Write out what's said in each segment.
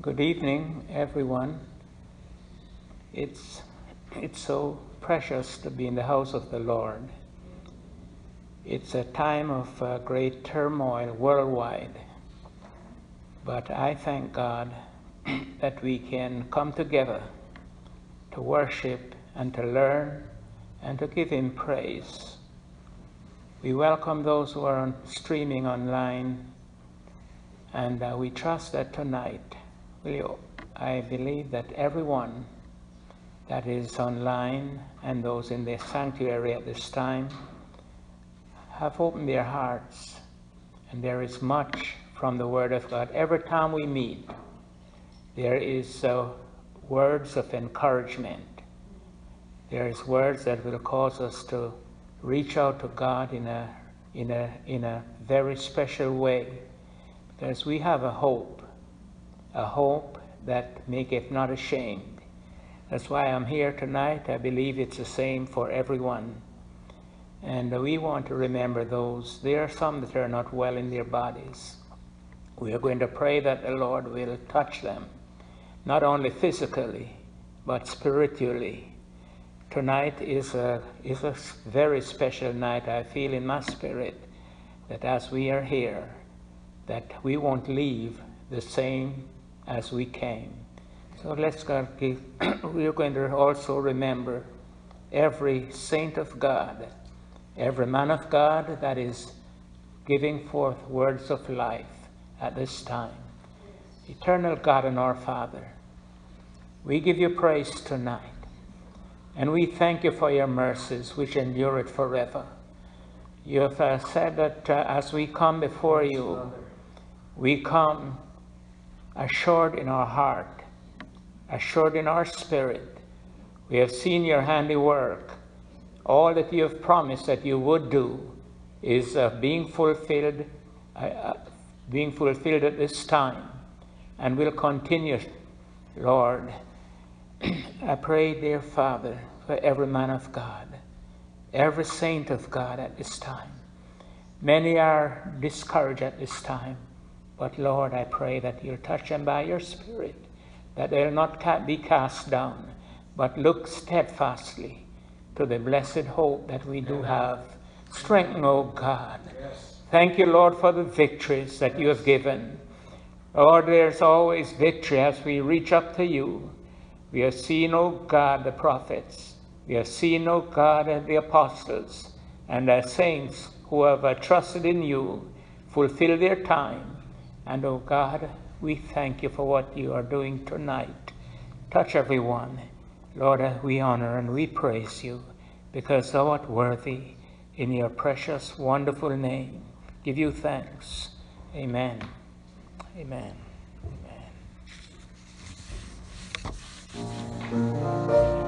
Good evening, everyone. It's, it's so precious to be in the house of the Lord. It's a time of uh, great turmoil worldwide. But I thank God that we can come together to worship and to learn and to give Him praise. We welcome those who are on, streaming online, and uh, we trust that tonight, you, I believe that everyone that is online and those in the sanctuary at this time have opened their hearts, and there is much from the Word of God. Every time we meet, there is uh, words of encouragement. There is words that will cause us to reach out to God in a, in a, in a very special way. Because we have a hope, a hope that maketh not ashamed. That's why I'm here tonight. I believe it's the same for everyone. And we want to remember those. There are some that are not well in their bodies. We are going to pray that the Lord will touch them, not only physically, but spiritually. Tonight is a, is a very special night. I feel in my spirit that as we are here, that we won't leave the same as we came. So let's go. we are going to also remember every saint of God, every man of God that is giving forth words of life at this time. Eternal God and our Father, we give you praise tonight. And we thank you for your mercies, which endure it forever. You have uh, said that uh, as we come before you, we come assured in our heart, assured in our spirit. We have seen your handiwork. All that you have promised that you would do is uh, being fulfilled, uh, uh, being fulfilled at this time, and will continue, Lord. I pray, dear Father, for every man of God, every saint of God at this time. Many are discouraged at this time, but Lord, I pray that you'll touch them by your Spirit, that they'll not be cast down, but look steadfastly to the blessed hope that we do have. Strengthen, O God. Thank you, Lord, for the victories that you have given. Lord, there's always victory as we reach up to you. We have seen, O God, the prophets. We have seen, O God, the apostles and the saints who have uh, trusted in you fulfill their time. And, O God, we thank you for what you are doing tonight. Touch everyone. Lord, we honor and we praise you because thou art worthy in your precious, wonderful name. Give you thanks. Amen. Amen. Thank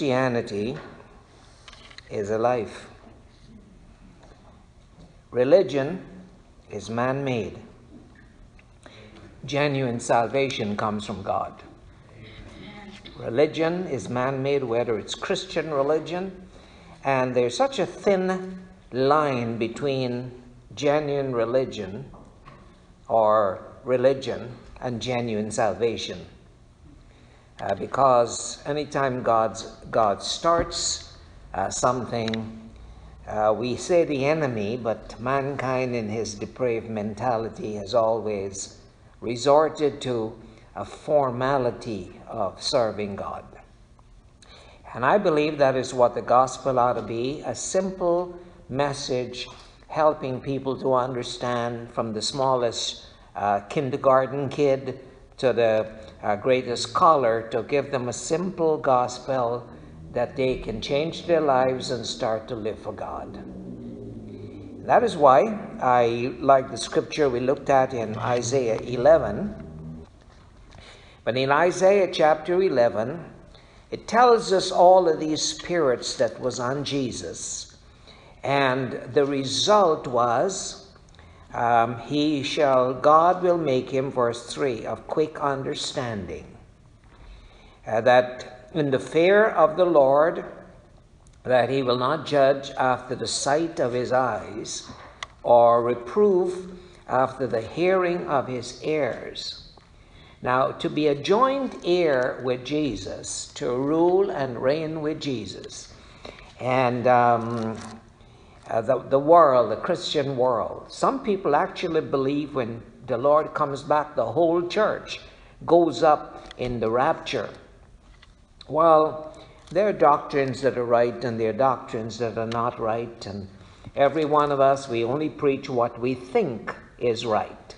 Christianity is a life. Religion is man made. Genuine salvation comes from God. Religion is man made, whether it's Christian religion, and there's such a thin line between genuine religion or religion and genuine salvation. Uh, because anytime God's, God starts uh, something, uh, we say the enemy, but mankind in his depraved mentality has always resorted to a formality of serving God. And I believe that is what the gospel ought to be a simple message helping people to understand from the smallest uh, kindergarten kid to the uh, greatest scholar to give them a simple gospel that they can change their lives and start to live for God. That is why I like the scripture we looked at in Isaiah 11. But in Isaiah chapter 11, it tells us all of these spirits that was on Jesus. And the result was, um, he shall, God will make him, verse 3, of quick understanding. Uh, that in the fear of the Lord, that he will not judge after the sight of his eyes, or reprove after the hearing of his ears. Now, to be a joint heir with Jesus, to rule and reign with Jesus, and um, uh, the, the world, the Christian world, some people actually believe when the Lord comes back, the whole church goes up in the rapture. Well, there are doctrines that are right and there are doctrines that are not right. And every one of us, we only preach what we think is right.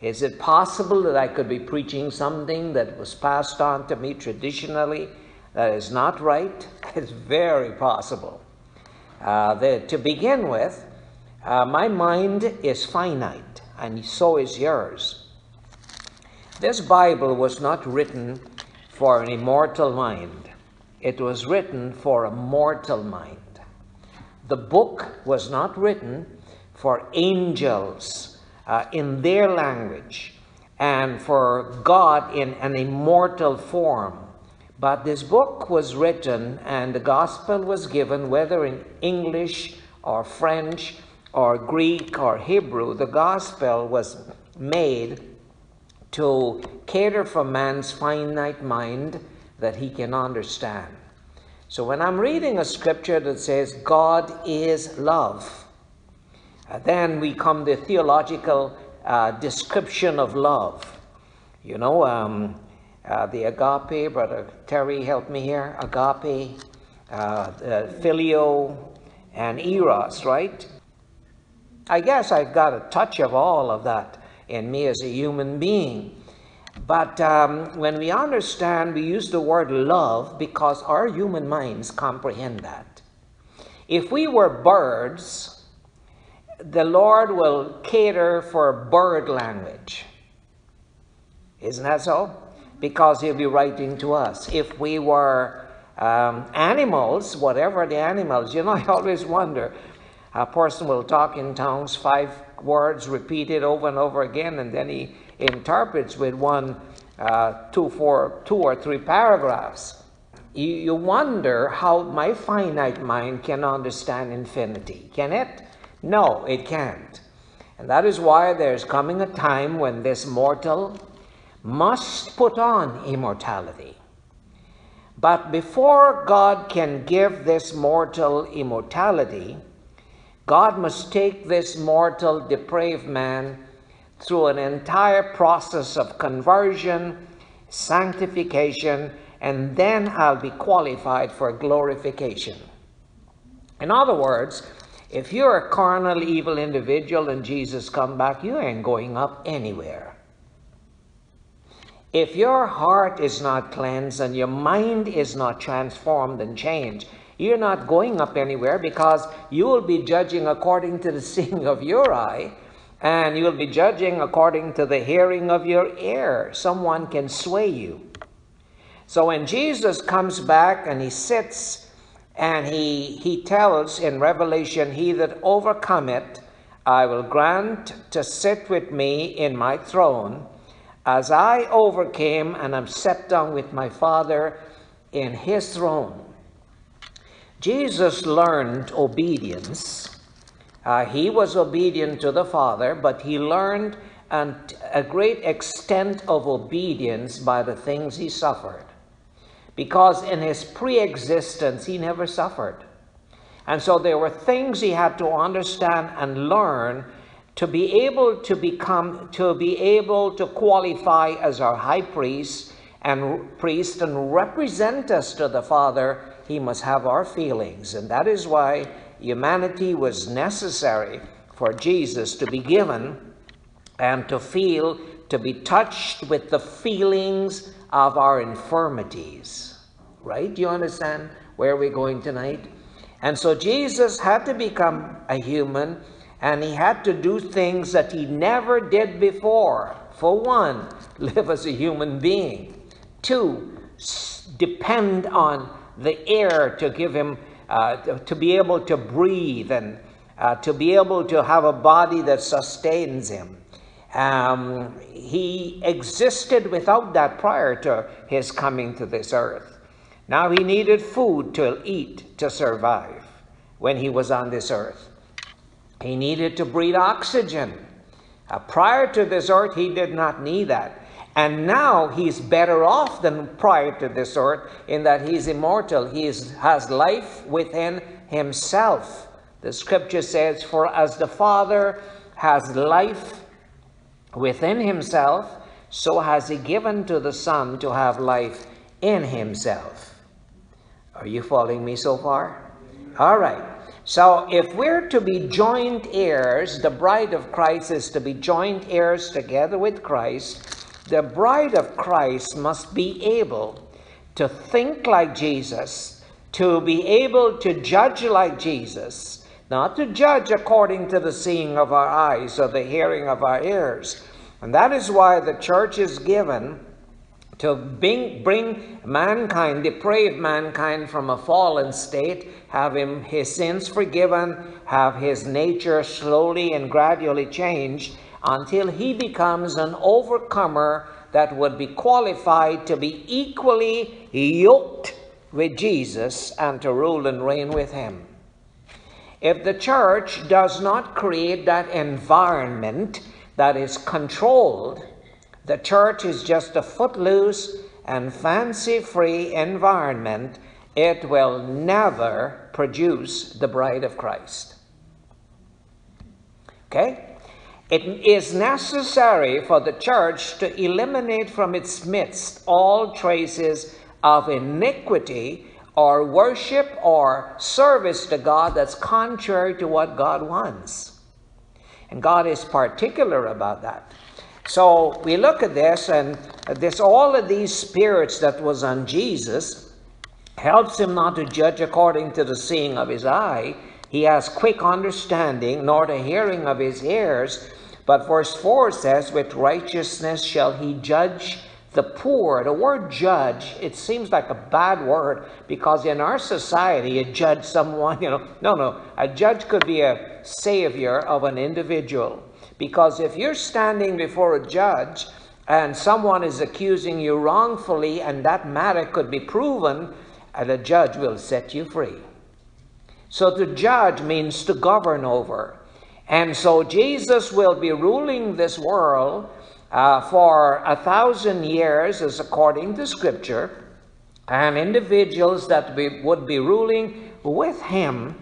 Is it possible that I could be preaching something that was passed on to me traditionally that is not right? It's very possible. Uh, the, to begin with, uh, my mind is finite, and so is yours. This Bible was not written for an immortal mind. It was written for a mortal mind. The book was not written for angels uh, in their language and for God in an immortal form. But this book was written and the gospel was given, whether in English or French or Greek or Hebrew, the gospel was made to cater for man's finite mind that he can understand. So when I'm reading a scripture that says God is love, uh, then we come the theological uh, description of love. You know, um, uh, the agape, Brother Terry, help me here. Agape, uh, phileo, and eros, right? I guess I've got a touch of all of that in me as a human being. But um, when we understand, we use the word love because our human minds comprehend that. If we were birds, the Lord will cater for bird language. Isn't that so? Because He'll be writing to us. If we were um, animals, whatever the animals, you know, I always wonder. A person will talk in tongues, five words repeated over and over again, and then he interprets with one, uh, two, four, two or three paragraphs. You, you wonder how my finite mind can understand infinity. Can it? No, it can't. And that is why there's coming a time when this mortal must put on immortality. But before God can give this mortal immortality, God must take this mortal depraved man through an entire process of conversion, sanctification, and then I'll be qualified for glorification. In other words, if you're a carnal, evil individual and Jesus come back, you ain't going up anywhere. If your heart is not cleansed and your mind is not transformed and changed, you're not going up anywhere because you will be judging according to the seeing of your eye and you will be judging according to the hearing of your ear. Someone can sway you. So when Jesus comes back and he sits and he, he tells in Revelation, He that overcometh, I will grant to sit with me in my throne, as I overcame and am set down with my Father in his throne. Jesus learned obedience. Uh, he was obedient to the Father, but he learned an, a great extent of obedience by the things he suffered. Because in his pre existence, he never suffered. And so there were things he had to understand and learn to be able to become, to be able to qualify as our high priest and priest and represent us to the Father, he must have our feelings. And that is why humanity was necessary for Jesus to be given and to feel, to be touched with the feelings of our infirmities. Right? You understand where we're going tonight? And so Jesus had to become a human and he had to do things that he never did before. For one, live as a human being. Two, depend on the air to give him, uh, to be able to breathe and uh, to be able to have a body that sustains him. Um, he existed without that prior to his coming to this earth. Now he needed food to eat to survive when he was on this earth. He needed to breathe oxygen. Uh, prior to this earth, he did not need that. And now he's better off than prior to this earth in that he's immortal. He is, has life within himself. The scripture says, For as the Father has life within himself, so has he given to the Son to have life in himself. Are you following me so far? All right. So if we're to be joint heirs, the bride of Christ is to be joint heirs together with Christ the bride of Christ must be able to think like Jesus, to be able to judge like Jesus, not to judge according to the seeing of our eyes or the hearing of our ears. And that is why the church is given to bring, bring mankind, depraved mankind, from a fallen state, have him his sins forgiven, have his nature slowly and gradually changed, until he becomes an overcomer that would be qualified to be equally yoked with Jesus and to rule and reign with him. If the church does not create that environment that is controlled, the church is just a footloose and fancy free environment, it will never produce the bride of Christ. Okay? It is necessary for the church to eliminate from its midst all traces of iniquity or worship or service to God that's contrary to what God wants. And God is particular about that. So we look at this, and this all of these spirits that was on Jesus helps him not to judge according to the seeing of his eye. He has quick understanding, nor the hearing of his ears but verse 4 says, With righteousness shall he judge the poor. The word judge, it seems like a bad word because in our society, a judge someone, you know, no, no, a judge could be a savior of an individual. Because if you're standing before a judge and someone is accusing you wrongfully and that matter could be proven, and the judge will set you free. So to judge means to govern over. And so Jesus will be ruling this world uh, for a thousand years, as according to Scripture, and individuals that be, would be ruling with him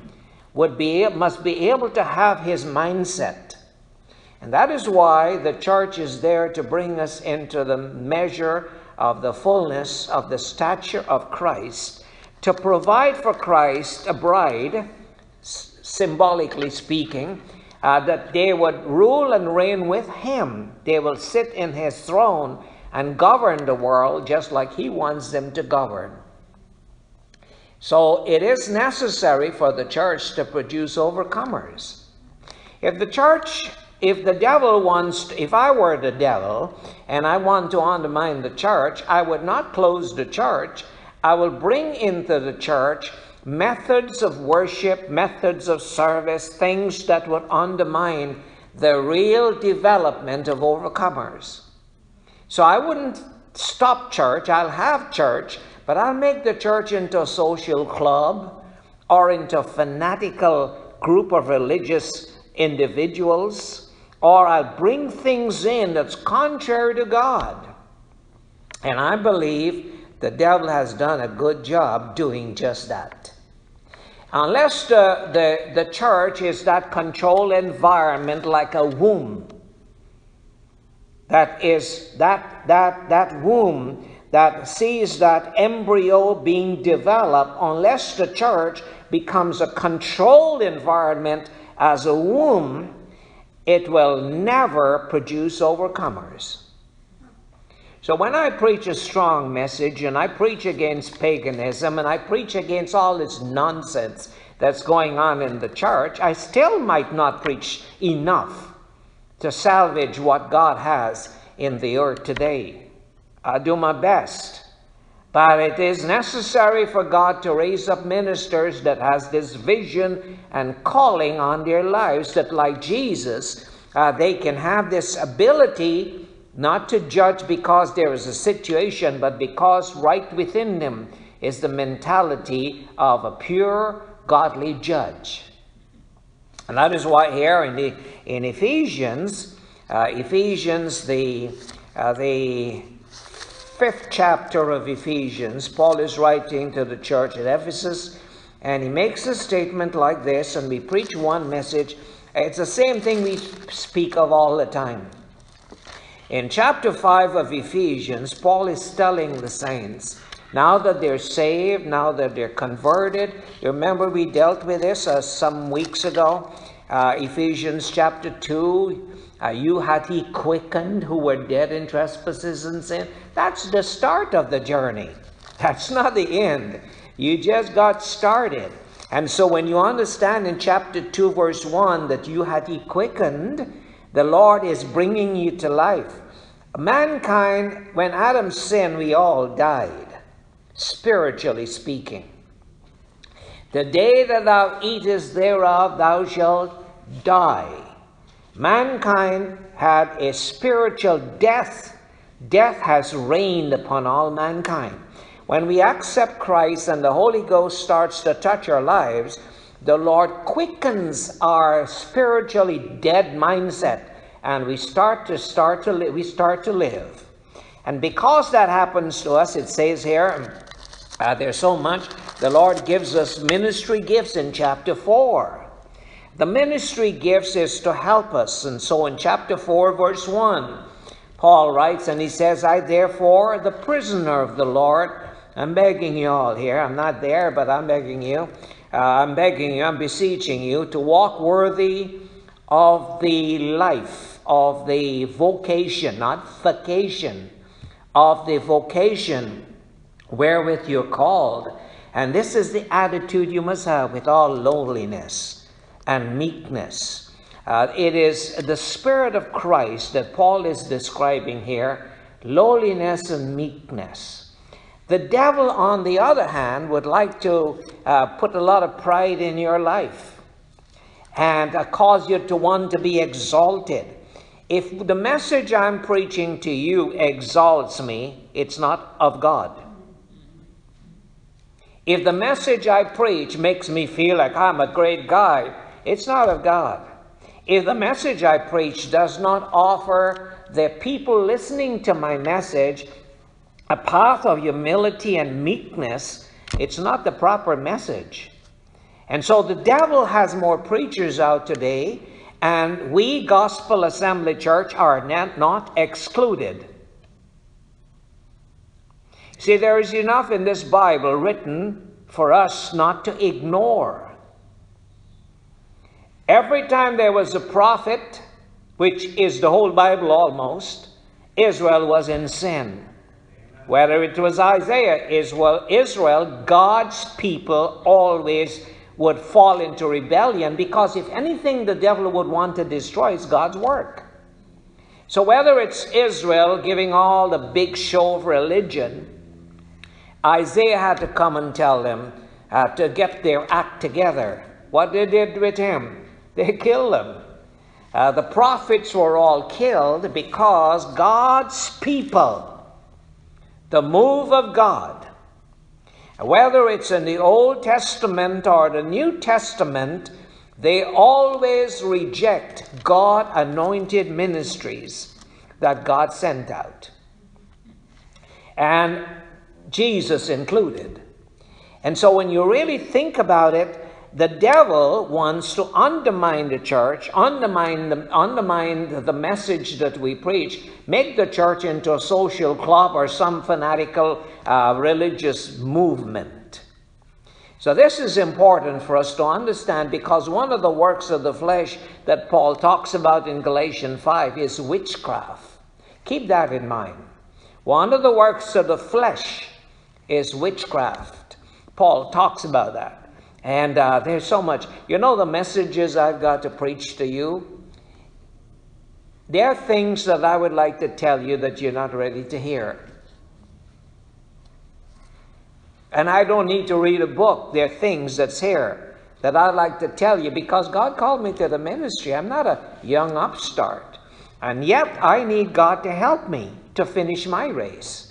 would be must be able to have his mindset. And that is why the church is there to bring us into the measure of the fullness of the stature of Christ, to provide for Christ a bride, symbolically speaking, uh, that they would rule and reign with him. They will sit in his throne and govern the world just like he wants them to govern. So it is necessary for the church to produce overcomers. If the church if the devil wants, if I were the devil and I want to undermine the church, I would not close the church. I will bring into the church methods of worship, methods of service, things that would undermine the real development of overcomers. So I wouldn't stop church, I'll have church, but I'll make the church into a social club or into a fanatical group of religious individuals, or I'll bring things in that's contrary to God. And I believe the devil has done a good job doing just that. Unless the, the, the church is that controlled environment like a womb, that is that that that womb that sees that embryo being developed unless the church becomes a controlled environment as a womb it will never produce overcomers so when i preach a strong message and i preach against paganism and i preach against all this nonsense that's going on in the church i still might not preach enough to salvage what God has in the earth today. I do my best. But it is necessary for God to raise up ministers that has this vision and calling on their lives that like Jesus, uh, they can have this ability not to judge because there is a situation, but because right within them is the mentality of a pure, godly judge. And that is why here in, the, in Ephesians, uh, Ephesians, the, uh, the fifth chapter of Ephesians, Paul is writing to the church at Ephesus, and he makes a statement like this, and we preach one message. It's the same thing we speak of all the time. In chapter 5 of Ephesians, Paul is telling the saints now that they're saved, now that they're converted, remember we dealt with this uh, some weeks ago, uh, Ephesians chapter 2. Uh, you had he quickened who were dead in trespasses and sin. That's the start of the journey. That's not the end. You just got started. And so when you understand in chapter 2, verse 1 that you had he quickened, the Lord is bringing you to life. Mankind, when Adam sinned, we all died spiritually speaking. The day that thou eatest thereof, thou shalt die. Mankind had a spiritual death. Death has reigned upon all mankind. When we accept Christ and the Holy Ghost starts to touch our lives, the Lord quickens our spiritually dead mindset and we start to start to live we start to live. And because that happens to us, it says here, uh, there's so much. The Lord gives us ministry gifts in chapter 4. The ministry gifts is to help us. And so in chapter 4, verse 1, Paul writes, and he says, I therefore, the prisoner of the Lord, I'm begging you all here. I'm not there, but I'm begging you. Uh, I'm begging you, I'm beseeching you to walk worthy of the life, of the vocation, not vacation, of the vocation wherewith you're called. And this is the attitude you must have with all lowliness and meekness. Uh, it is the Spirit of Christ that Paul is describing here lowliness and meekness. The devil, on the other hand, would like to uh, put a lot of pride in your life and uh, cause you to want to be exalted. If the message I'm preaching to you exalts me, it's not of God. If the message I preach makes me feel like I'm a great guy, it's not of God. If the message I preach does not offer the people listening to my message a path of humility and meekness, it's not the proper message. And so the devil has more preachers out today, and we, Gospel Assembly Church, are not excluded. See, there is enough in this Bible written for us not to ignore. Every time there was a prophet, which is the whole Bible almost, Israel was in sin. Whether it was Isaiah, Israel, Israel, God's people always would fall into rebellion because if anything the devil would want to destroy is God's work. So whether it's Israel giving all the big show of religion, Isaiah had to come and tell them uh, to get their act together. What they did with him? They killed him. Uh, the prophets were all killed because God's people, the move of God, whether it's in the Old Testament or the New Testament, they always reject God anointed ministries that God sent out. And Jesus included. And so when you really think about it, the devil wants to undermine the church, undermine the, undermine the message that we preach, make the church into a social club or some fanatical uh, religious movement. So, this is important for us to understand because one of the works of the flesh that Paul talks about in Galatians 5 is witchcraft. Keep that in mind. One of the works of the flesh is witchcraft. Paul talks about that. And uh, there's so much. You know, the messages I've got to preach to you? There are things that I would like to tell you that you're not ready to hear. And I don't need to read a book. There are things that's here that I'd like to tell you because God called me to the ministry. I'm not a young upstart. And yet I need God to help me to finish my race.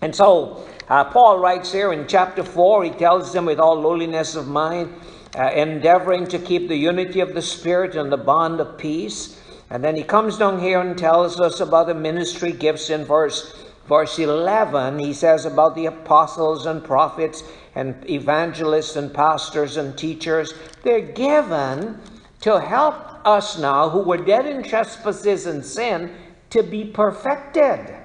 And so uh, Paul writes here in chapter 4, he tells them with all lowliness of mind, uh, endeavoring to keep the unity of the Spirit and the bond of peace. And then he comes down here and tells us about the ministry gifts in verse, verse 11. He says about the apostles and prophets and evangelists and pastors and teachers. They're given to help us now who were dead in trespasses and sin to be perfected.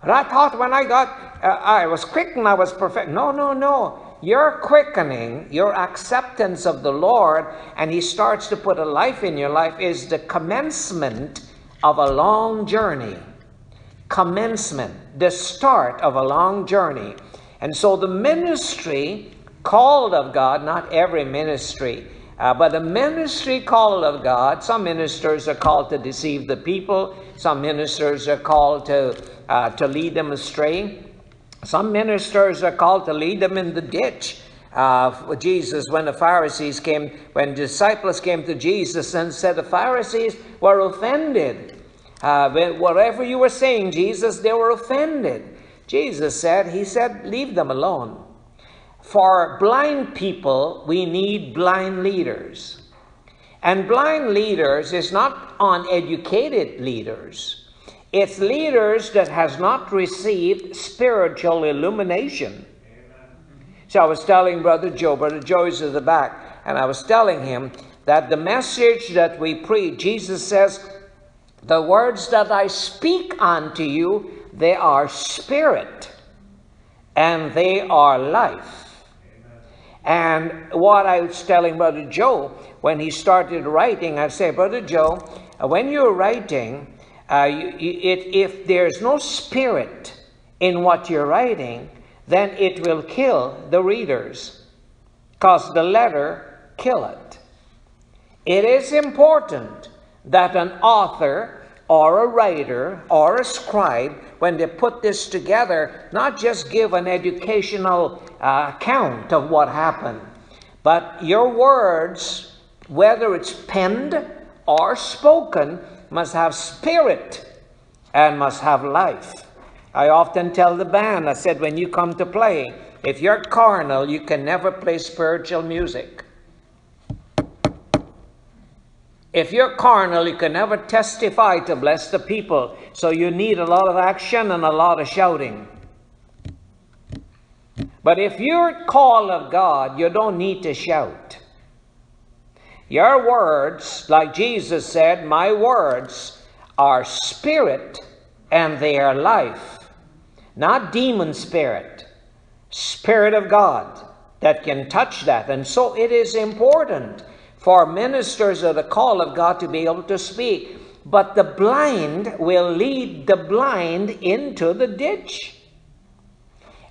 But I thought when I got, uh, I was quick and I was perfect. No, no, no. Your quickening, your acceptance of the Lord, and He starts to put a life in your life, is the commencement of a long journey. Commencement, the start of a long journey. And so the ministry called of God, not every ministry, uh, but the ministry called of God, some ministers are called to deceive the people, some ministers are called to uh, to lead them astray. Some ministers are called to lead them in the ditch. Uh, Jesus, when the Pharisees came, when disciples came to Jesus and said the Pharisees were offended. Uh, whatever you were saying, Jesus, they were offended. Jesus said, He said, leave them alone. For blind people, we need blind leaders. And blind leaders is not uneducated leaders. It's leaders that has not received spiritual illumination. So I was telling Brother Joe, Brother Joe is at the back, and I was telling him that the message that we preach, Jesus says, the words that I speak unto you, they are spirit and they are life. And what I was telling Brother Joe when he started writing, I say, Brother Joe, when you're writing, uh, it, if there's no spirit in what you're writing, then it will kill the readers, because the letter kill it. It is important that an author or a writer or a scribe, when they put this together, not just give an educational uh, account of what happened, but your words, whether it's penned or spoken, must have spirit and must have life. I often tell the band, I said, when you come to play, if you're carnal, you can never play spiritual music. If you're carnal, you can never testify to bless the people. So you need a lot of action and a lot of shouting. But if you're call of God, you don't need to shout. Your words, like Jesus said, my words are spirit and they are life. Not demon spirit, spirit of God that can touch that. And so it is important for ministers of the call of God to be able to speak. But the blind will lead the blind into the ditch.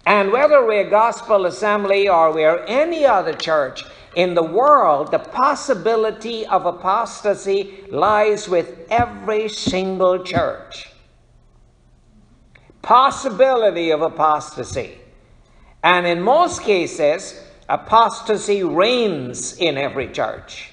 And whether we're a gospel assembly or we're any other church in the world, the possibility of apostasy lies with every single church. Possibility of apostasy. And in most cases, apostasy reigns in every church.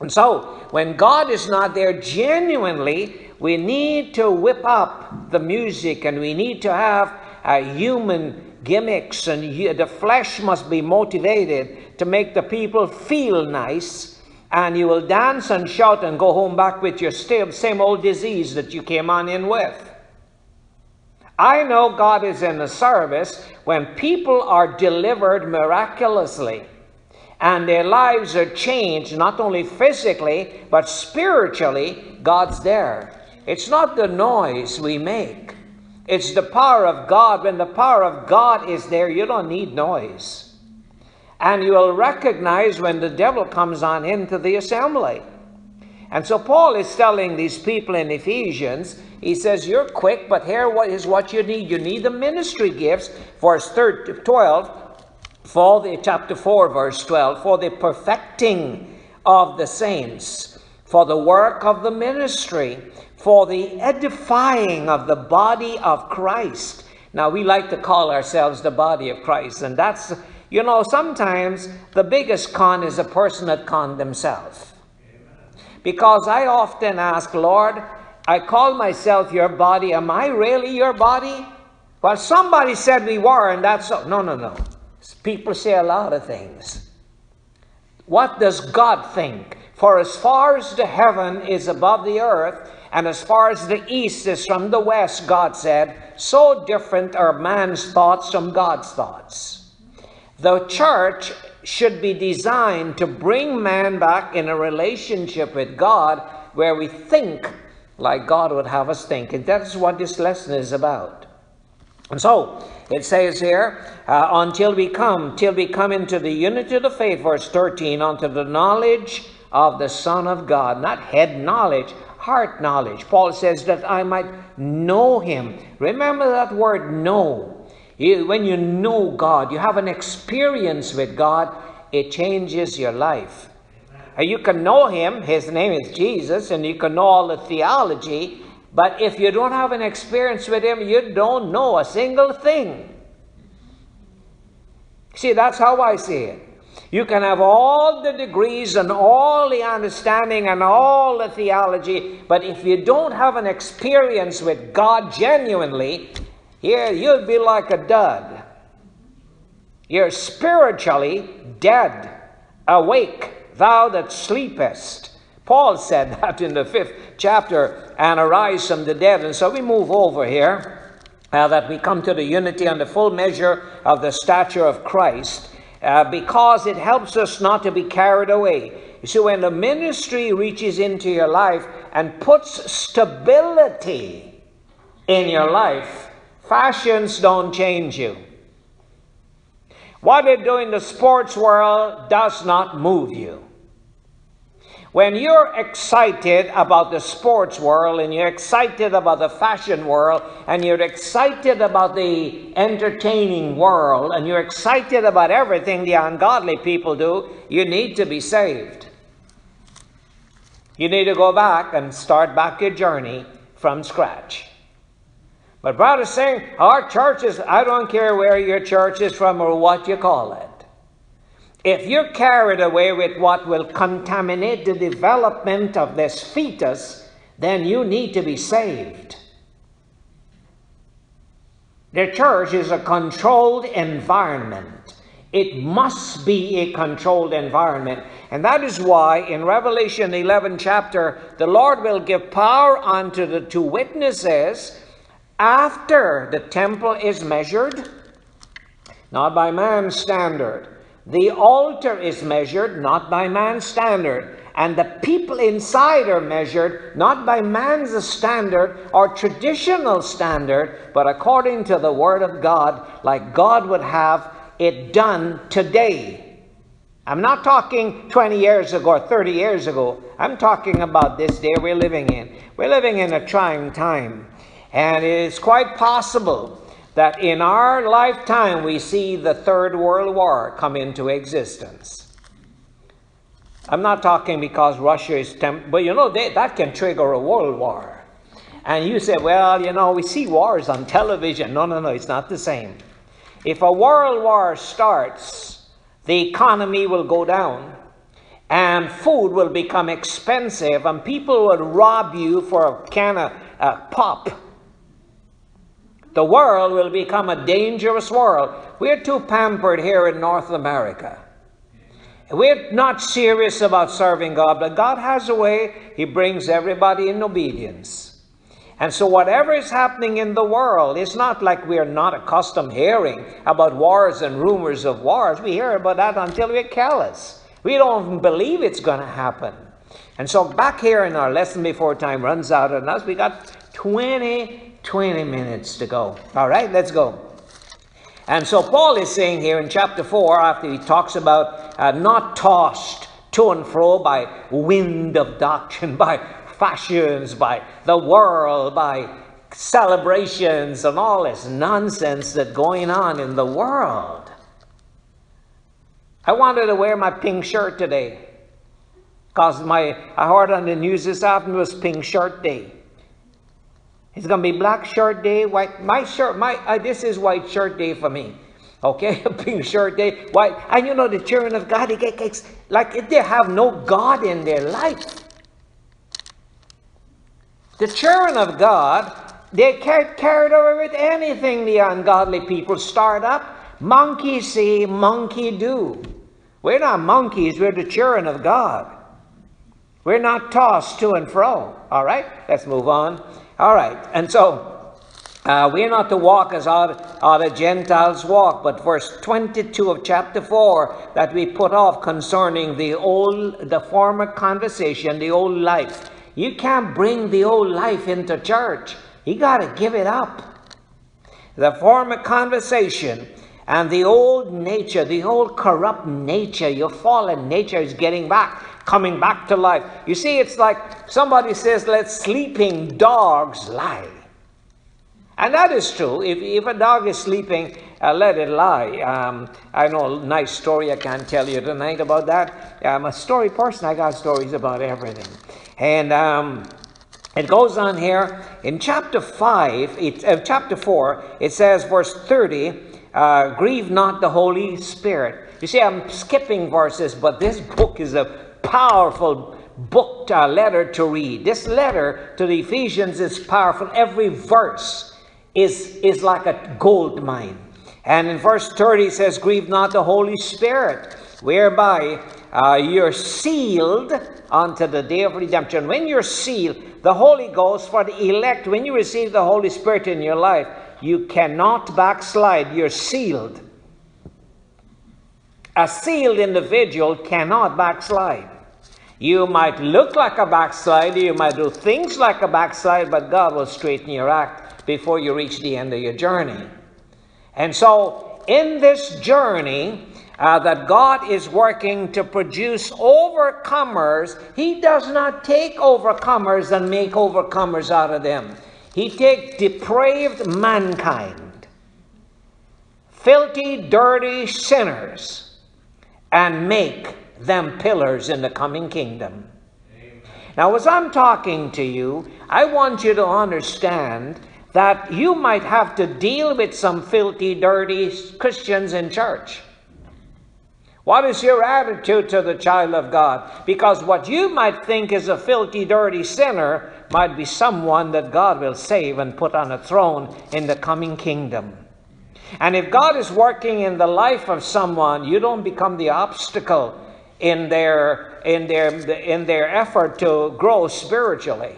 And so, when God is not there genuinely, we need to whip up the music and we need to have a human gimmicks, and the flesh must be motivated to make the people feel nice. And you will dance and shout and go home back with your same old disease that you came on in with. I know God is in the service when people are delivered miraculously and their lives are changed, not only physically, but spiritually, God's there. It's not the noise we make, it's the power of God. When the power of God is there, you don't need noise. And you will recognize when the devil comes on into the assembly. And so Paul is telling these people in Ephesians, he says, You're quick, but here is what you need. You need the ministry gifts, verse 13, 12, for the chapter 4, verse 12, for the perfecting of the saints, for the work of the ministry, for the edifying of the body of Christ. Now, we like to call ourselves the body of Christ, and that's, you know, sometimes the biggest con is a person that con themselves. Because I often ask, Lord, I call myself your body. Am I really your body? Well, somebody said we were, and that's so. No, no, no. People say a lot of things. What does God think? For as far as the heaven is above the earth, and as far as the east is from the west, God said, so different are man's thoughts from God's thoughts. The church should be designed to bring man back in a relationship with God where we think like God would have us think. And that's what this lesson is about. And so it says here, uh, until we come, till we come into the unity of the faith, verse 13, unto the knowledge of the Son of God, not head knowledge, heart knowledge. Paul says that I might know him. Remember that word know. When you know God, you have an experience with God, it changes your life. You can know him, his name is Jesus, and you can know all the theology, but if you don't have an experience with him, you don't know a single thing. See, that's how I see it. You can have all the degrees and all the understanding and all the theology, but if you don't have an experience with God genuinely, here you'll be like a dud. You're spiritually dead. Awake, thou that sleepest. Paul said that in the fifth chapter, and arise from the dead. And so we move over here, uh, that we come to the unity and the full measure of the stature of Christ uh, because it helps us not to be carried away. You see, when the ministry reaches into your life and puts stability in your life, fashions don't change you. What they do in the sports world does not move you. When you're excited about the sports world and you're excited about the fashion world and you're excited about the entertaining world and you're excited about everything the ungodly people do, you need to be saved. You need to go back and start back your journey from scratch. But brother saying, our church is, I don't care where your church is from or what you call it. If you're carried away with what will contaminate the development of this fetus, then you need to be saved. The church is a controlled environment. It must be a controlled environment. And that is why in Revelation 11 chapter, the Lord will give power unto the two witnesses after the temple is measured, not by man's standard the altar is measured not by man's standard, and the people inside are measured not by man's standard or traditional standard, but according to the Word of God, like God would have it done today. I'm not talking 20 years ago or 30 years ago. I'm talking about this day we're living in. We're living in a trying time, and it is quite possible that in our lifetime we see the Third World War come into existence. I'm not talking because Russia is temp- but you know they, that can trigger a world war. And you say, well, you know, we see wars on television. No, no, no, it's not the same. If a world war starts, the economy will go down and food will become expensive and people will rob you for a can of uh, pop. The world will become a dangerous world. We're too pampered here in North America. We're not serious about serving God, but God has a way, He brings everybody in obedience. And so, whatever is happening in the world, it's not like we're not accustomed hearing about wars and rumors of wars. We hear about that until we're callous. We don't even believe it's going to happen. And so, back here in our lesson before time runs out on us, we got 20, 20 minutes to go. All right, let's go. And so, Paul is saying here in chapter 4, after he talks about uh, not tossed to and fro by wind of doctrine, by fashions, by the world, by celebrations, and all this nonsense that's going on in the world. I wanted to wear my pink shirt today because my I heard on the news this afternoon was pink shirt day. It's gonna be black shirt day, white. My shirt, my uh, this is white shirt day for me. Okay, pink shirt day, white. And you know the children of God, they get cakes like if they have no God in their life. The children of God, they get carried over with anything the ungodly people start up. Monkey see, monkey do. We're not monkeys, we're the children of God. We're not tossed to and fro. All right, let's move on. All right, and so uh, we're not to walk as all the Gentiles walk, but verse 22 of chapter 4 that we put off concerning the old, the former conversation, the old life. You can't bring the old life into church. You got to give it up. The former conversation and the old nature, the old corrupt nature, your fallen nature is getting back, coming back to life. You see, it's like somebody says, let sleeping dogs lie. And that is true. If, if a dog is sleeping, uh, let it lie. Um, I know a nice story I can't tell you tonight about that. I'm a story person. I got stories about everything. And um, it goes on here in chapter 5, it, uh, chapter 4, it says, verse 30, uh, grieve not the Holy Spirit. You see, I'm skipping verses, but this book is a powerful book, uh, letter to read. This letter to the Ephesians is powerful. Every verse is, is like a gold mine. And in verse 30 it says, Grieve not the Holy Spirit, whereby uh, you're sealed unto the day of redemption. When you're sealed, the Holy Ghost for the elect, when you receive the Holy Spirit in your life, you cannot backslide. You're sealed. A sealed individual cannot backslide. You might look like a backslider, you might do things like a backslider, but God will straighten your act before you reach the end of your journey. And so, in this journey, uh, that God is working to produce overcomers, He does not take overcomers and make overcomers out of them. He takes depraved mankind, filthy, dirty sinners, and make them pillars in the coming kingdom. Now, as I'm talking to you, I want you to understand that you might have to deal with some filthy, dirty Christians in church. What is your attitude to the child of God? Because what you might think is a filthy, dirty sinner might be someone that God will save and put on a throne in the coming kingdom. And if God is working in the life of someone, you don't become the obstacle in their in their in their effort to grow spiritually.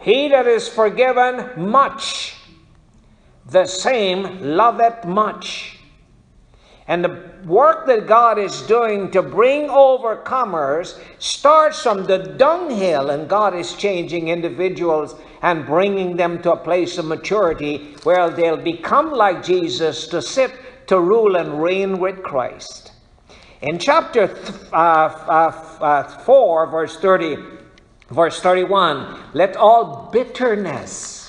He that is forgiven much, the same loveth much. And the work that God is doing to bring overcomers starts from the dunghill, and God is changing individuals and bringing them to a place of maturity where they'll become like Jesus to sit, to rule, and reign with Christ. In chapter uh, uh, uh, 4, verse 30, verse 31, let all bitterness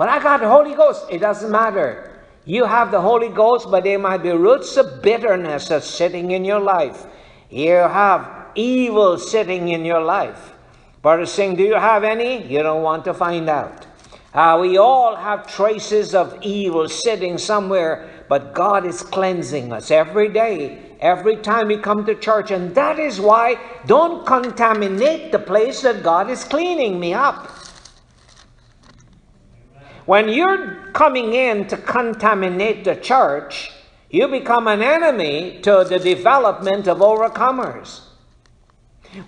But I got the Holy Ghost. It doesn't matter. You have the Holy Ghost, but there might be roots of bitterness that's sitting in your life. You have evil sitting in your life. Brother Singh, do you have any? You don't want to find out. Uh, we all have traces of evil sitting somewhere, but God is cleansing us every day, every time we come to church. And that is why don't contaminate the place that God is cleaning me up. When you're coming in to contaminate the church, you become an enemy to the development of overcomers.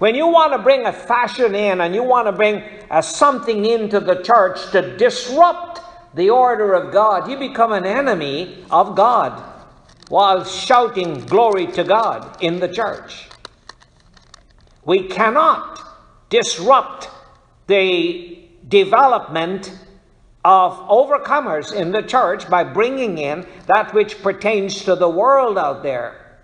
When you want to bring a fashion in and you want to bring a something into the church to disrupt the order of God, you become an enemy of God while shouting glory to God in the church. We cannot disrupt the development of overcomers in the church by bringing in that which pertains to the world out there.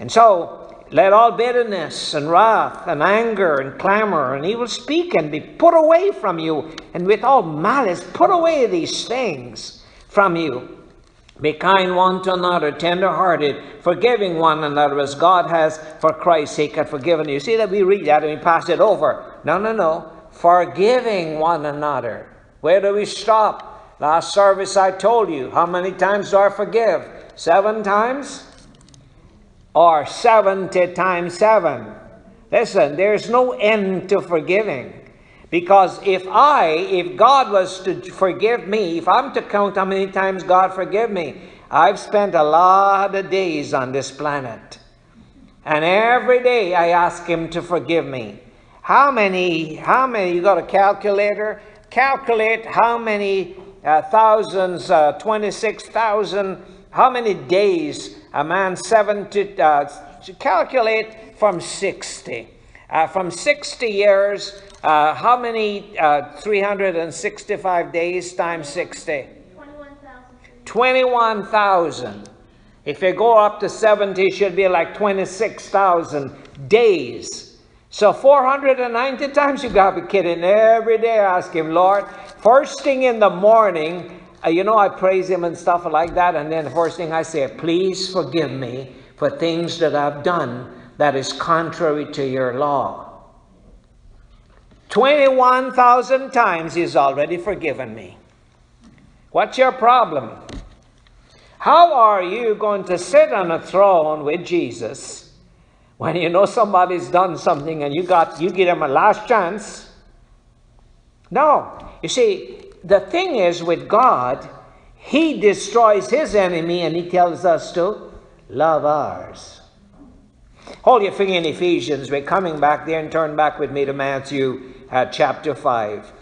And so, let all bitterness and wrath and anger and clamor and evil speaking be put away from you, and with all malice put away these things from you. Be kind one to another, tender hearted, forgiving one another as God has for Christ's sake had forgiven you. See that we read that and we pass it over. No, no, no. Forgiving one another. Where do we stop? Last service I told you. How many times do I forgive? Seven times? or 70 times 7. Listen, there's no end to forgiving. Because if I, if God was to forgive me, if I'm to count how many times God forgive me, I've spent a lot of days on this planet. And every day I ask Him to forgive me. How many, how many, you got a calculator? Calculate how many uh, thousands, uh, 26,000, how many days a man 70, uh, calculate from 60. Uh, from 60 years, uh, how many uh, 365 days times 60? 21,000. 21,000. If you go up to 70, it should be like 26,000 days. So 490 times you got to be kidding. Every day I ask him, Lord, first thing in the morning, uh, you know, I praise Him and stuff like that. And then the first thing I say, please forgive me for things that I've done that is contrary to your law. 21,000 times He's already forgiven me. What's your problem? How are you going to sit on a throne with Jesus when you know somebody's done something and you got you give them a last chance? No. You see, the thing is with God, He destroys His enemy and He tells us to love ours. Hold your finger in Ephesians. We're coming back there and turn back with me to Matthew uh, chapter 5.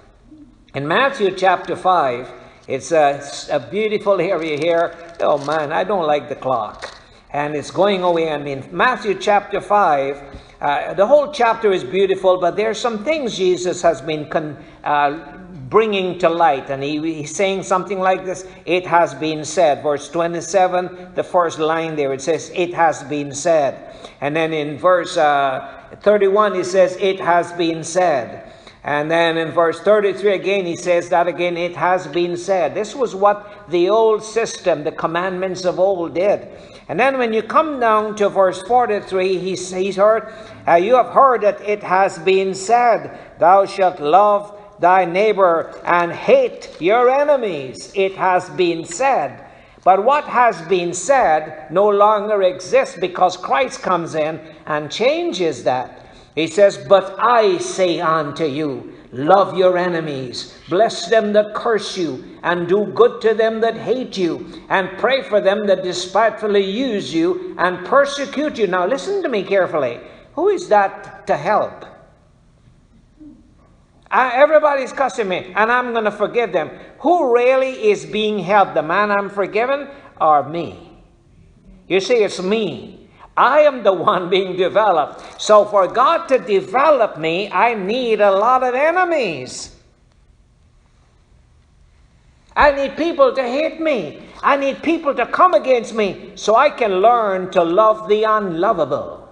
In Matthew chapter 5, it's a, a beautiful area here. Oh man, I don't like the clock. And it's going away. I mean, Matthew chapter 5, uh, the whole chapter is beautiful, but there are some things Jesus has been con, uh, bringing to light. And he, he's saying something like this It has been said. Verse 27, the first line there, it says, It has been said. And then in verse uh, 31, he says, It has been said. And then in verse 33 again, he says that again, it has been said. This was what the old system, the commandments of old did. And then when you come down to verse 43, he's, he's heard, uh, you have heard that it has been said, Thou shalt love thy neighbor and hate your enemies. It has been said. But what has been said no longer exists because Christ comes in and changes that. He says, But I say unto you, love your enemies, bless them that curse you, and do good to them that hate you, and pray for them that despitefully use you and persecute you. Now listen to me carefully. Who is that to help? I, everybody's cussing me, and I'm going to forgive them. Who really is being helped? The man I'm forgiven or me? You see, it's me. I am the one being developed. So, for God to develop me, I need a lot of enemies. I need people to hate me. I need people to come against me so I can learn to love the unlovable.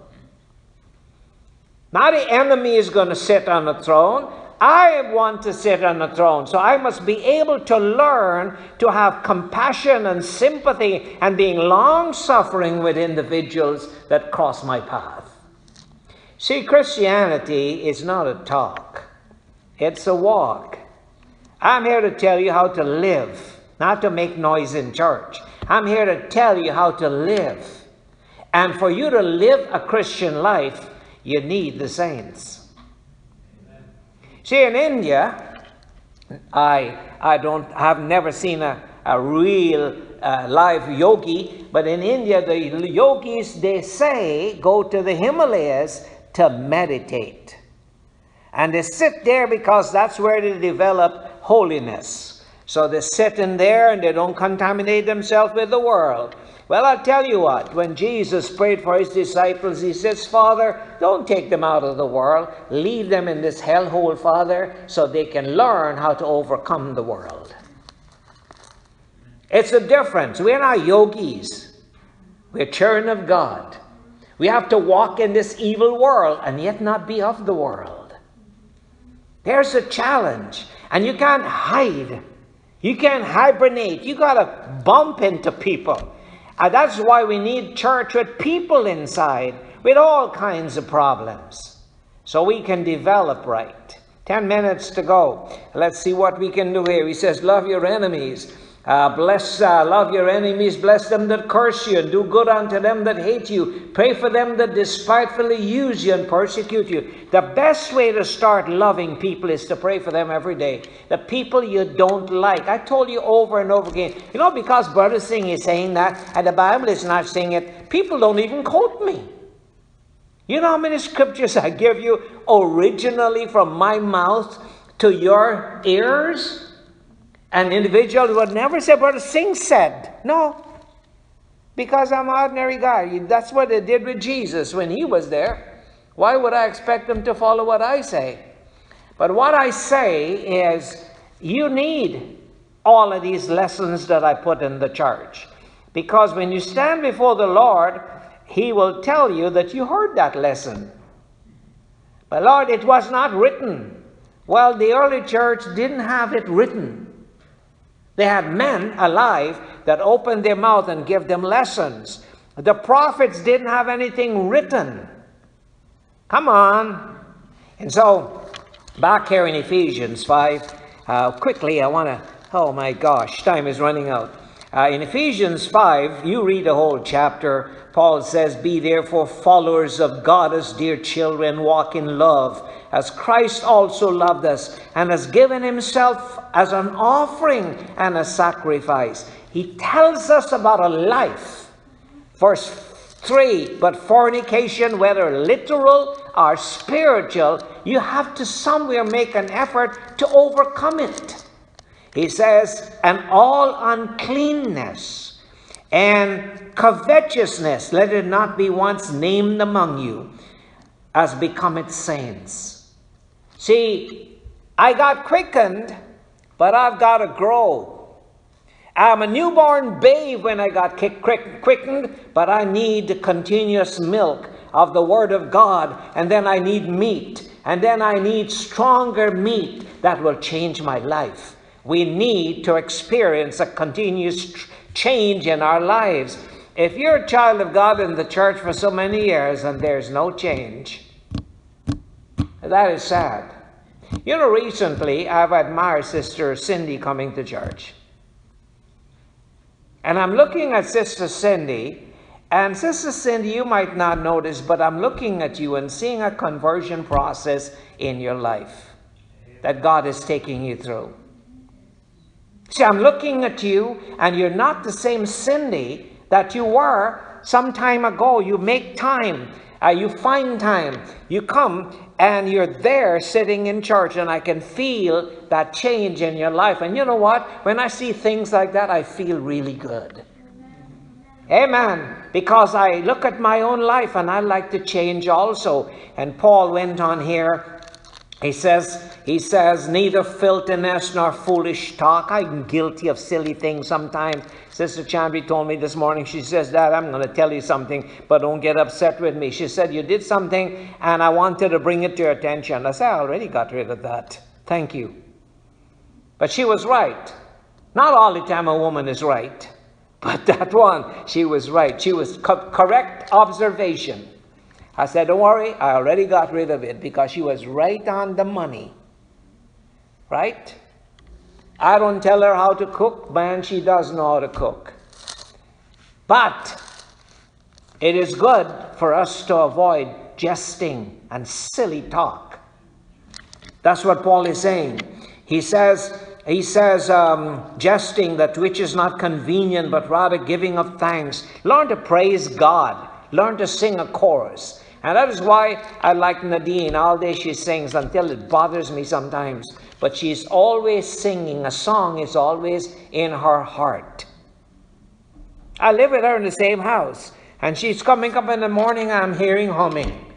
Now, the enemy is going to sit on the throne. I want to sit on the throne, so I must be able to learn to have compassion and sympathy and being long suffering with individuals that cross my path. See, Christianity is not a talk, it's a walk. I'm here to tell you how to live, not to make noise in church. I'm here to tell you how to live. And for you to live a Christian life, you need the saints. See, in India, I, I don't, have never seen a, a real uh, live yogi, but in India, the yogis, they say, go to the Himalayas to meditate. And they sit there because that's where they develop holiness. So they sit in there and they don't contaminate themselves with the world. Well, I'll tell you what, when Jesus prayed for his disciples, he says, Father, don't take them out of the world. Leave them in this hellhole, Father, so they can learn how to overcome the world. It's a difference. We're not yogis, we're children of God. We have to walk in this evil world and yet not be of the world. There's a challenge, and you can't hide. You can't hibernate. You got to bump into people. And that's why we need church with people inside with all kinds of problems so we can develop right. 10 minutes to go. Let's see what we can do here. He says, Love your enemies. Uh, bless, uh, love your enemies, bless them that curse you, and do good unto them that hate you. Pray for them that despitefully use you and persecute you. The best way to start loving people is to pray for them every day. The people you don't like. I told you over and over again. You know, because Brother Singh is saying that, and the Bible is not saying it, people don't even quote me. You know how many scriptures I give you originally from my mouth to your ears? An individual would never say, Brother Singh said. No. Because I'm an ordinary guy. That's what they did with Jesus when he was there. Why would I expect them to follow what I say? But what I say is, you need all of these lessons that I put in the church. Because when you stand before the Lord, He will tell you that you heard that lesson. But Lord, it was not written. Well, the early church didn't have it written. They had men alive that opened their mouth and gave them lessons. The prophets didn't have anything written. Come on. And so, back here in Ephesians 5, uh, quickly, I want to, oh my gosh, time is running out. Uh, in Ephesians 5, you read the whole chapter. Paul says, Be therefore followers of God as dear children, walk in love as Christ also loved us and has given himself as an offering and a sacrifice. He tells us about a life. Verse 3 But fornication, whether literal or spiritual, you have to somewhere make an effort to overcome it. He says, And all uncleanness and covetousness, let it not be once named among you, as becometh saints. See, I got quickened, but I've got to grow. I'm a newborn babe when I got quickened, but I need continuous milk of the Word of God, and then I need meat, and then I need stronger meat that will change my life. We need to experience a continuous change in our lives. If you're a child of God in the church for so many years and there's no change, that is sad. You know, recently I've admired Sister Cindy coming to church. And I'm looking at Sister Cindy, and Sister Cindy, you might not notice, but I'm looking at you and seeing a conversion process in your life that God is taking you through. See, I'm looking at you, and you're not the same Cindy that you were some time ago. You make time, uh, you find time, you come, and you're there sitting in church, and I can feel that change in your life. And you know what? When I see things like that, I feel really good. Amen. Because I look at my own life and I like to change also. And Paul went on here. He says, he says, neither filthiness nor foolish talk. I'm guilty of silly things sometimes. Sister Chandri told me this morning, she says, Dad, I'm going to tell you something, but don't get upset with me. She said, You did something and I wanted to bring it to your attention. I said, I already got rid of that. Thank you. But she was right. Not all the time a woman is right. But that one, she was right. She was co- correct observation. I said, Don't worry, I already got rid of it because she was right on the money. Right? I don't tell her how to cook, man, she does know how to cook. But it is good for us to avoid jesting and silly talk. That's what Paul is saying. He says, he says, um, jesting that which is not convenient, but rather giving of thanks. Learn to praise God. Learn to sing a chorus. And that is why I like Nadine. All day she sings until it bothers me sometimes. But she's always singing. A song is always in her heart. I live with her in the same house. And she's coming up in the morning, I'm hearing humming.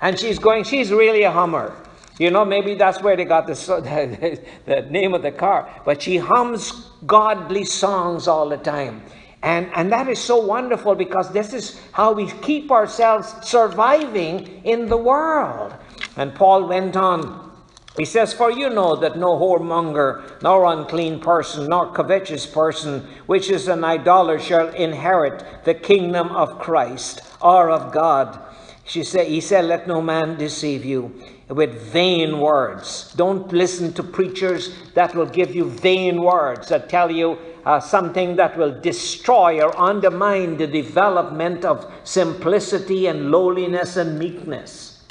And she's going, she's really a hummer. You know, maybe that's where they got the, the, the, name of the car. But she hums godly songs all the time. And, and that is so wonderful because this is how we keep ourselves surviving in the world. And Paul went on. He says, For you know that no whoremonger, nor unclean person, nor covetous person, which is an idolater, shall inherit the kingdom of Christ or of God. She said, he said, Let no man deceive you with vain words. Don't listen to preachers that will give you vain words, that tell you uh, something that will destroy or undermine the development of simplicity and lowliness and meekness.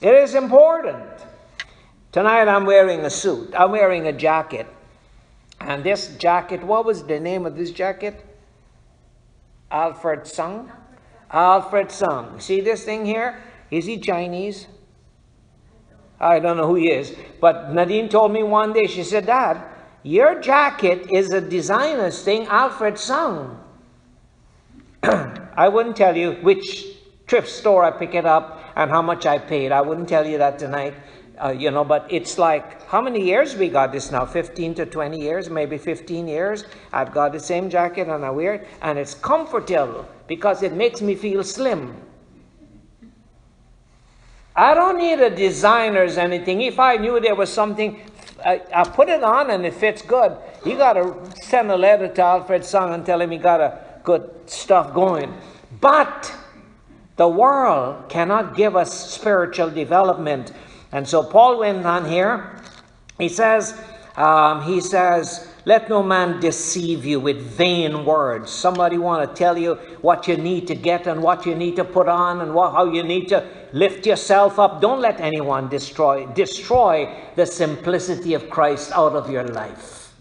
It is important. Tonight I'm wearing a suit, I'm wearing a jacket. And this jacket, what was the name of this jacket? Alfred Sung? Alfred Sung. See this thing here? Is he Chinese? I don't know who he is. But Nadine told me one day, she said, Dad, your jacket is a designer's thing, Alfred Sung. I wouldn't tell you which thrift store I pick it up and how much I paid. I wouldn't tell you that tonight. Uh, you know, but it's like, how many years we got this now? 15 to 20 years, maybe 15 years. I've got the same jacket and I wear it, and it's comfortable because it makes me feel slim. I don't need a designer's anything. If I knew there was something, I, I put it on and it fits good. You got to send a letter to Alfred Sung and tell him he got a good stuff going. But the world cannot give us spiritual development. And so Paul went on here. He says, um, he says, let no man deceive you with vain words. Somebody want to tell you what you need to get and what you need to put on and what, how you need to lift yourself up. Don't let anyone destroy destroy the simplicity of Christ out of your life.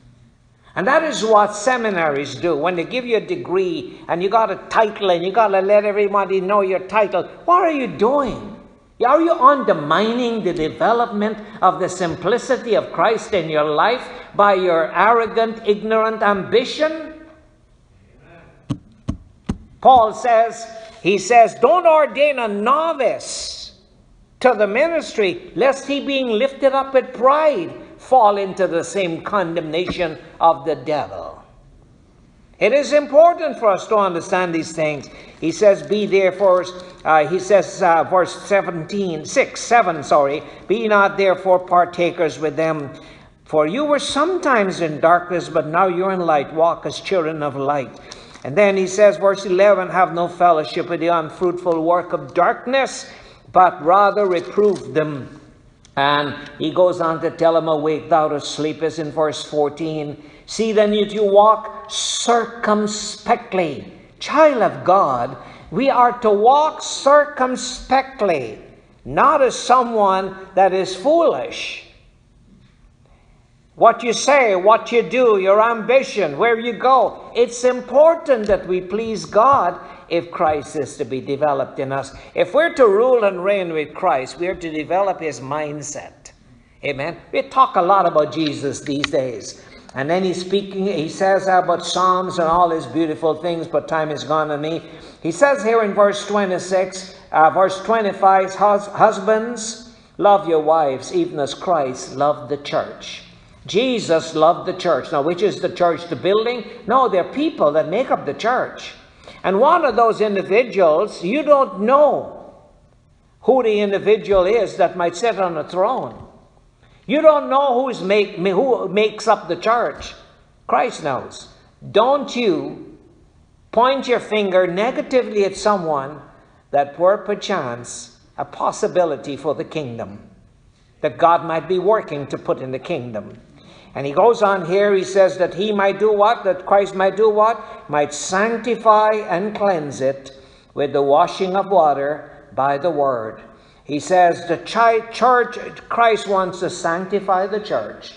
And that is what seminaries do. When they give you a degree and you got a title and you got to let everybody know your title, what are you doing? Are you undermining the development of the simplicity of Christ in your life by your arrogant, ignorant ambition? Paul says, he says, don't ordain a novice to the ministry, lest he being lifted up with pride fall into the same condemnation of the devil. It is important for us to understand these things. He says, Be therefore, uh, he says, uh, verse 17, 6, 7, sorry, be not therefore partakers with them. For you were sometimes in darkness, but now you're in light. Walk as children of light. And then he says, verse 11, Have no fellowship with the unfruitful work of darkness, but rather reprove them. And he goes on to tell him, Awake thou to sleep, as in verse 14. See then that you walk circumspectly. Child of God, we are to walk circumspectly, not as someone that is foolish. What you say, what you do, your ambition, where you go, it's important that we please God if Christ is to be developed in us. If we're to rule and reign with Christ, we're to develop his mindset. Amen. We talk a lot about Jesus these days. And then he's speaking, he says about Psalms and all his beautiful things, but time is gone on me. He says here in verse 26, uh, verse 25, Husbands, love your wives, even as Christ loved the church. Jesus loved the church. Now, which is the church? The building? No, they're people that make up the church. And one of those individuals, you don't know who the individual is that might sit on a throne. You don't know who's make, who makes up the church. Christ knows. Don't you point your finger negatively at someone that were perchance a possibility for the kingdom that God might be working to put in the kingdom. And he goes on here, he says that he might do what? That Christ might do what? Might sanctify and cleanse it with the washing of water by the word. He says the church, Christ wants to sanctify the church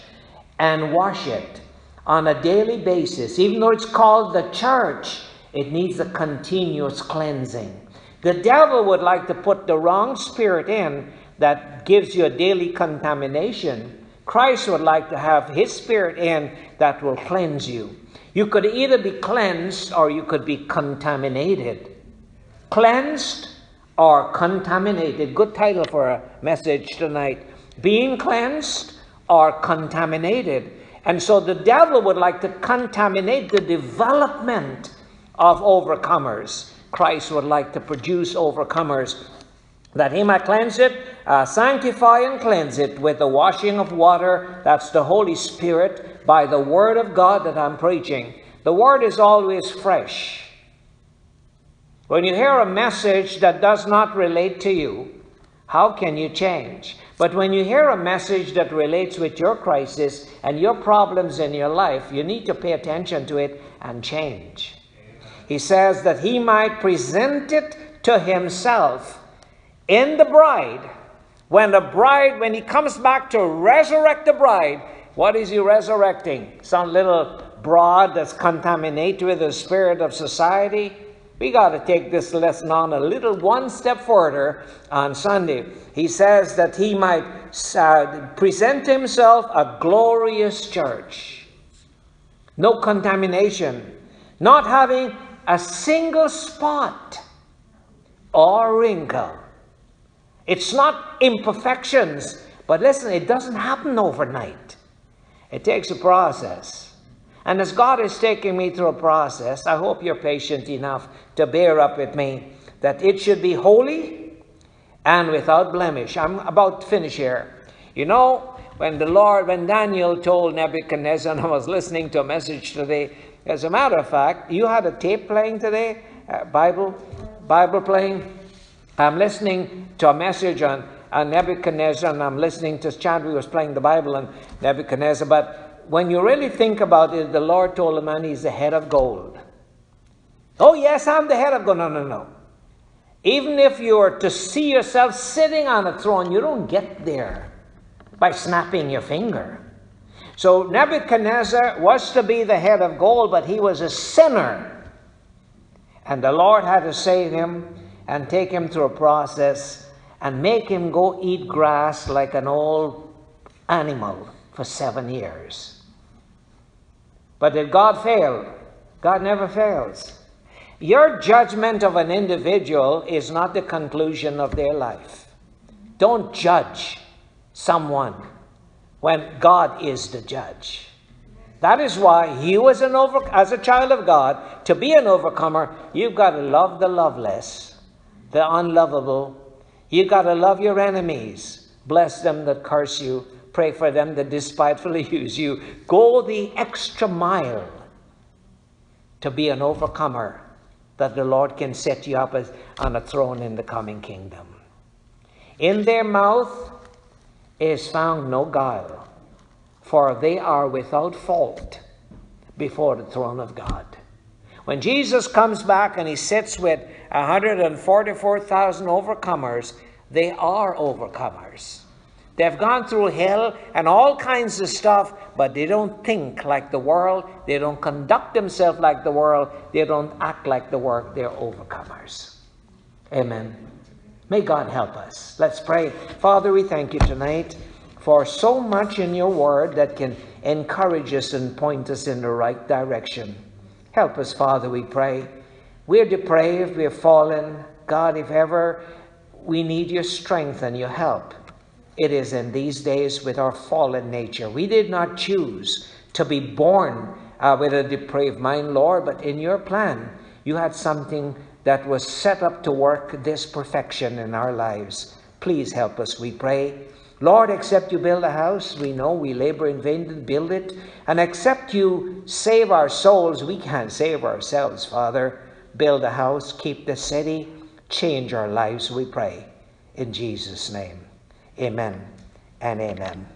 and wash it on a daily basis. Even though it's called the church, it needs a continuous cleansing. The devil would like to put the wrong spirit in that gives you a daily contamination. Christ would like to have his spirit in that will cleanse you. You could either be cleansed or you could be contaminated. Cleansed or contaminated. Good title for a message tonight. Being cleansed or contaminated. And so the devil would like to contaminate the development of overcomers. Christ would like to produce overcomers that he might cleanse it, uh, sanctify and cleanse it with the washing of water. That's the Holy Spirit by the Word of God that I'm preaching. The Word is always fresh. When you hear a message that does not relate to you, how can you change? But when you hear a message that relates with your crisis and your problems in your life, you need to pay attention to it and change. He says that he might present it to himself in the bride. When the bride, when he comes back to resurrect the bride, what is he resurrecting? Some little broad that's contaminated with the spirit of society? We got to take this lesson on a little one step further on Sunday. He says that he might uh, present himself a glorious church. No contamination. Not having a single spot or wrinkle. It's not imperfections, but listen, it doesn't happen overnight. It takes a process. And as God is taking me through a process, I hope you're patient enough to bear up with me that it should be holy and without blemish. I'm about to finish here. You know, when the Lord, when Daniel told Nebuchadnezzar, and I was listening to a message today, as a matter of fact, you had a tape playing today, uh, Bible, Bible playing. I'm listening to a message on, on Nebuchadnezzar, and I'm listening to Chadwick was playing the Bible on Nebuchadnezzar, but when you really think about it, the Lord told the man he's the head of gold. Oh, yes, I'm the head of gold. No, no, no. Even if you are to see yourself sitting on a throne, you don't get there by snapping your finger. So Nebuchadnezzar was to be the head of gold, but he was a sinner. And the Lord had to save him and take him through a process and make him go eat grass like an old animal for seven years. But did God fail? God never fails. Your judgment of an individual is not the conclusion of their life. Don't judge someone when God is the judge. That is why you as an over, as a child of God, to be an overcomer, you've got to love the loveless, the unlovable. You've got to love your enemies. Bless them that curse you Pray for them that despitefully use you. Go the extra mile to be an overcomer that the Lord can set you up as, on a throne in the coming kingdom. In their mouth is found no guile, for they are without fault before the throne of God. When Jesus comes back and he sits with 144,000 overcomers, they are overcomers. They've gone through hell and all kinds of stuff, but they don't think like the world. They don't conduct themselves like the world. They don't act like the world. They're overcomers. Amen. May God help us. Let's pray. Father, we thank you tonight for so much in your word that can encourage us and point us in the right direction. Help us, Father, we pray. We're depraved, we're fallen. God, if ever we need your strength and your help, it is in these days with our fallen nature. We did not choose to be born uh, with a depraved mind, Lord, but in your plan, you had something that was set up to work this perfection in our lives. Please help us, we pray. Lord, except you build a house, we know we labor in vain to build it. And except you save our souls, we can't save ourselves, Father. Build a house, keep the city, change our lives, we pray. In Jesus' name, amen and amen.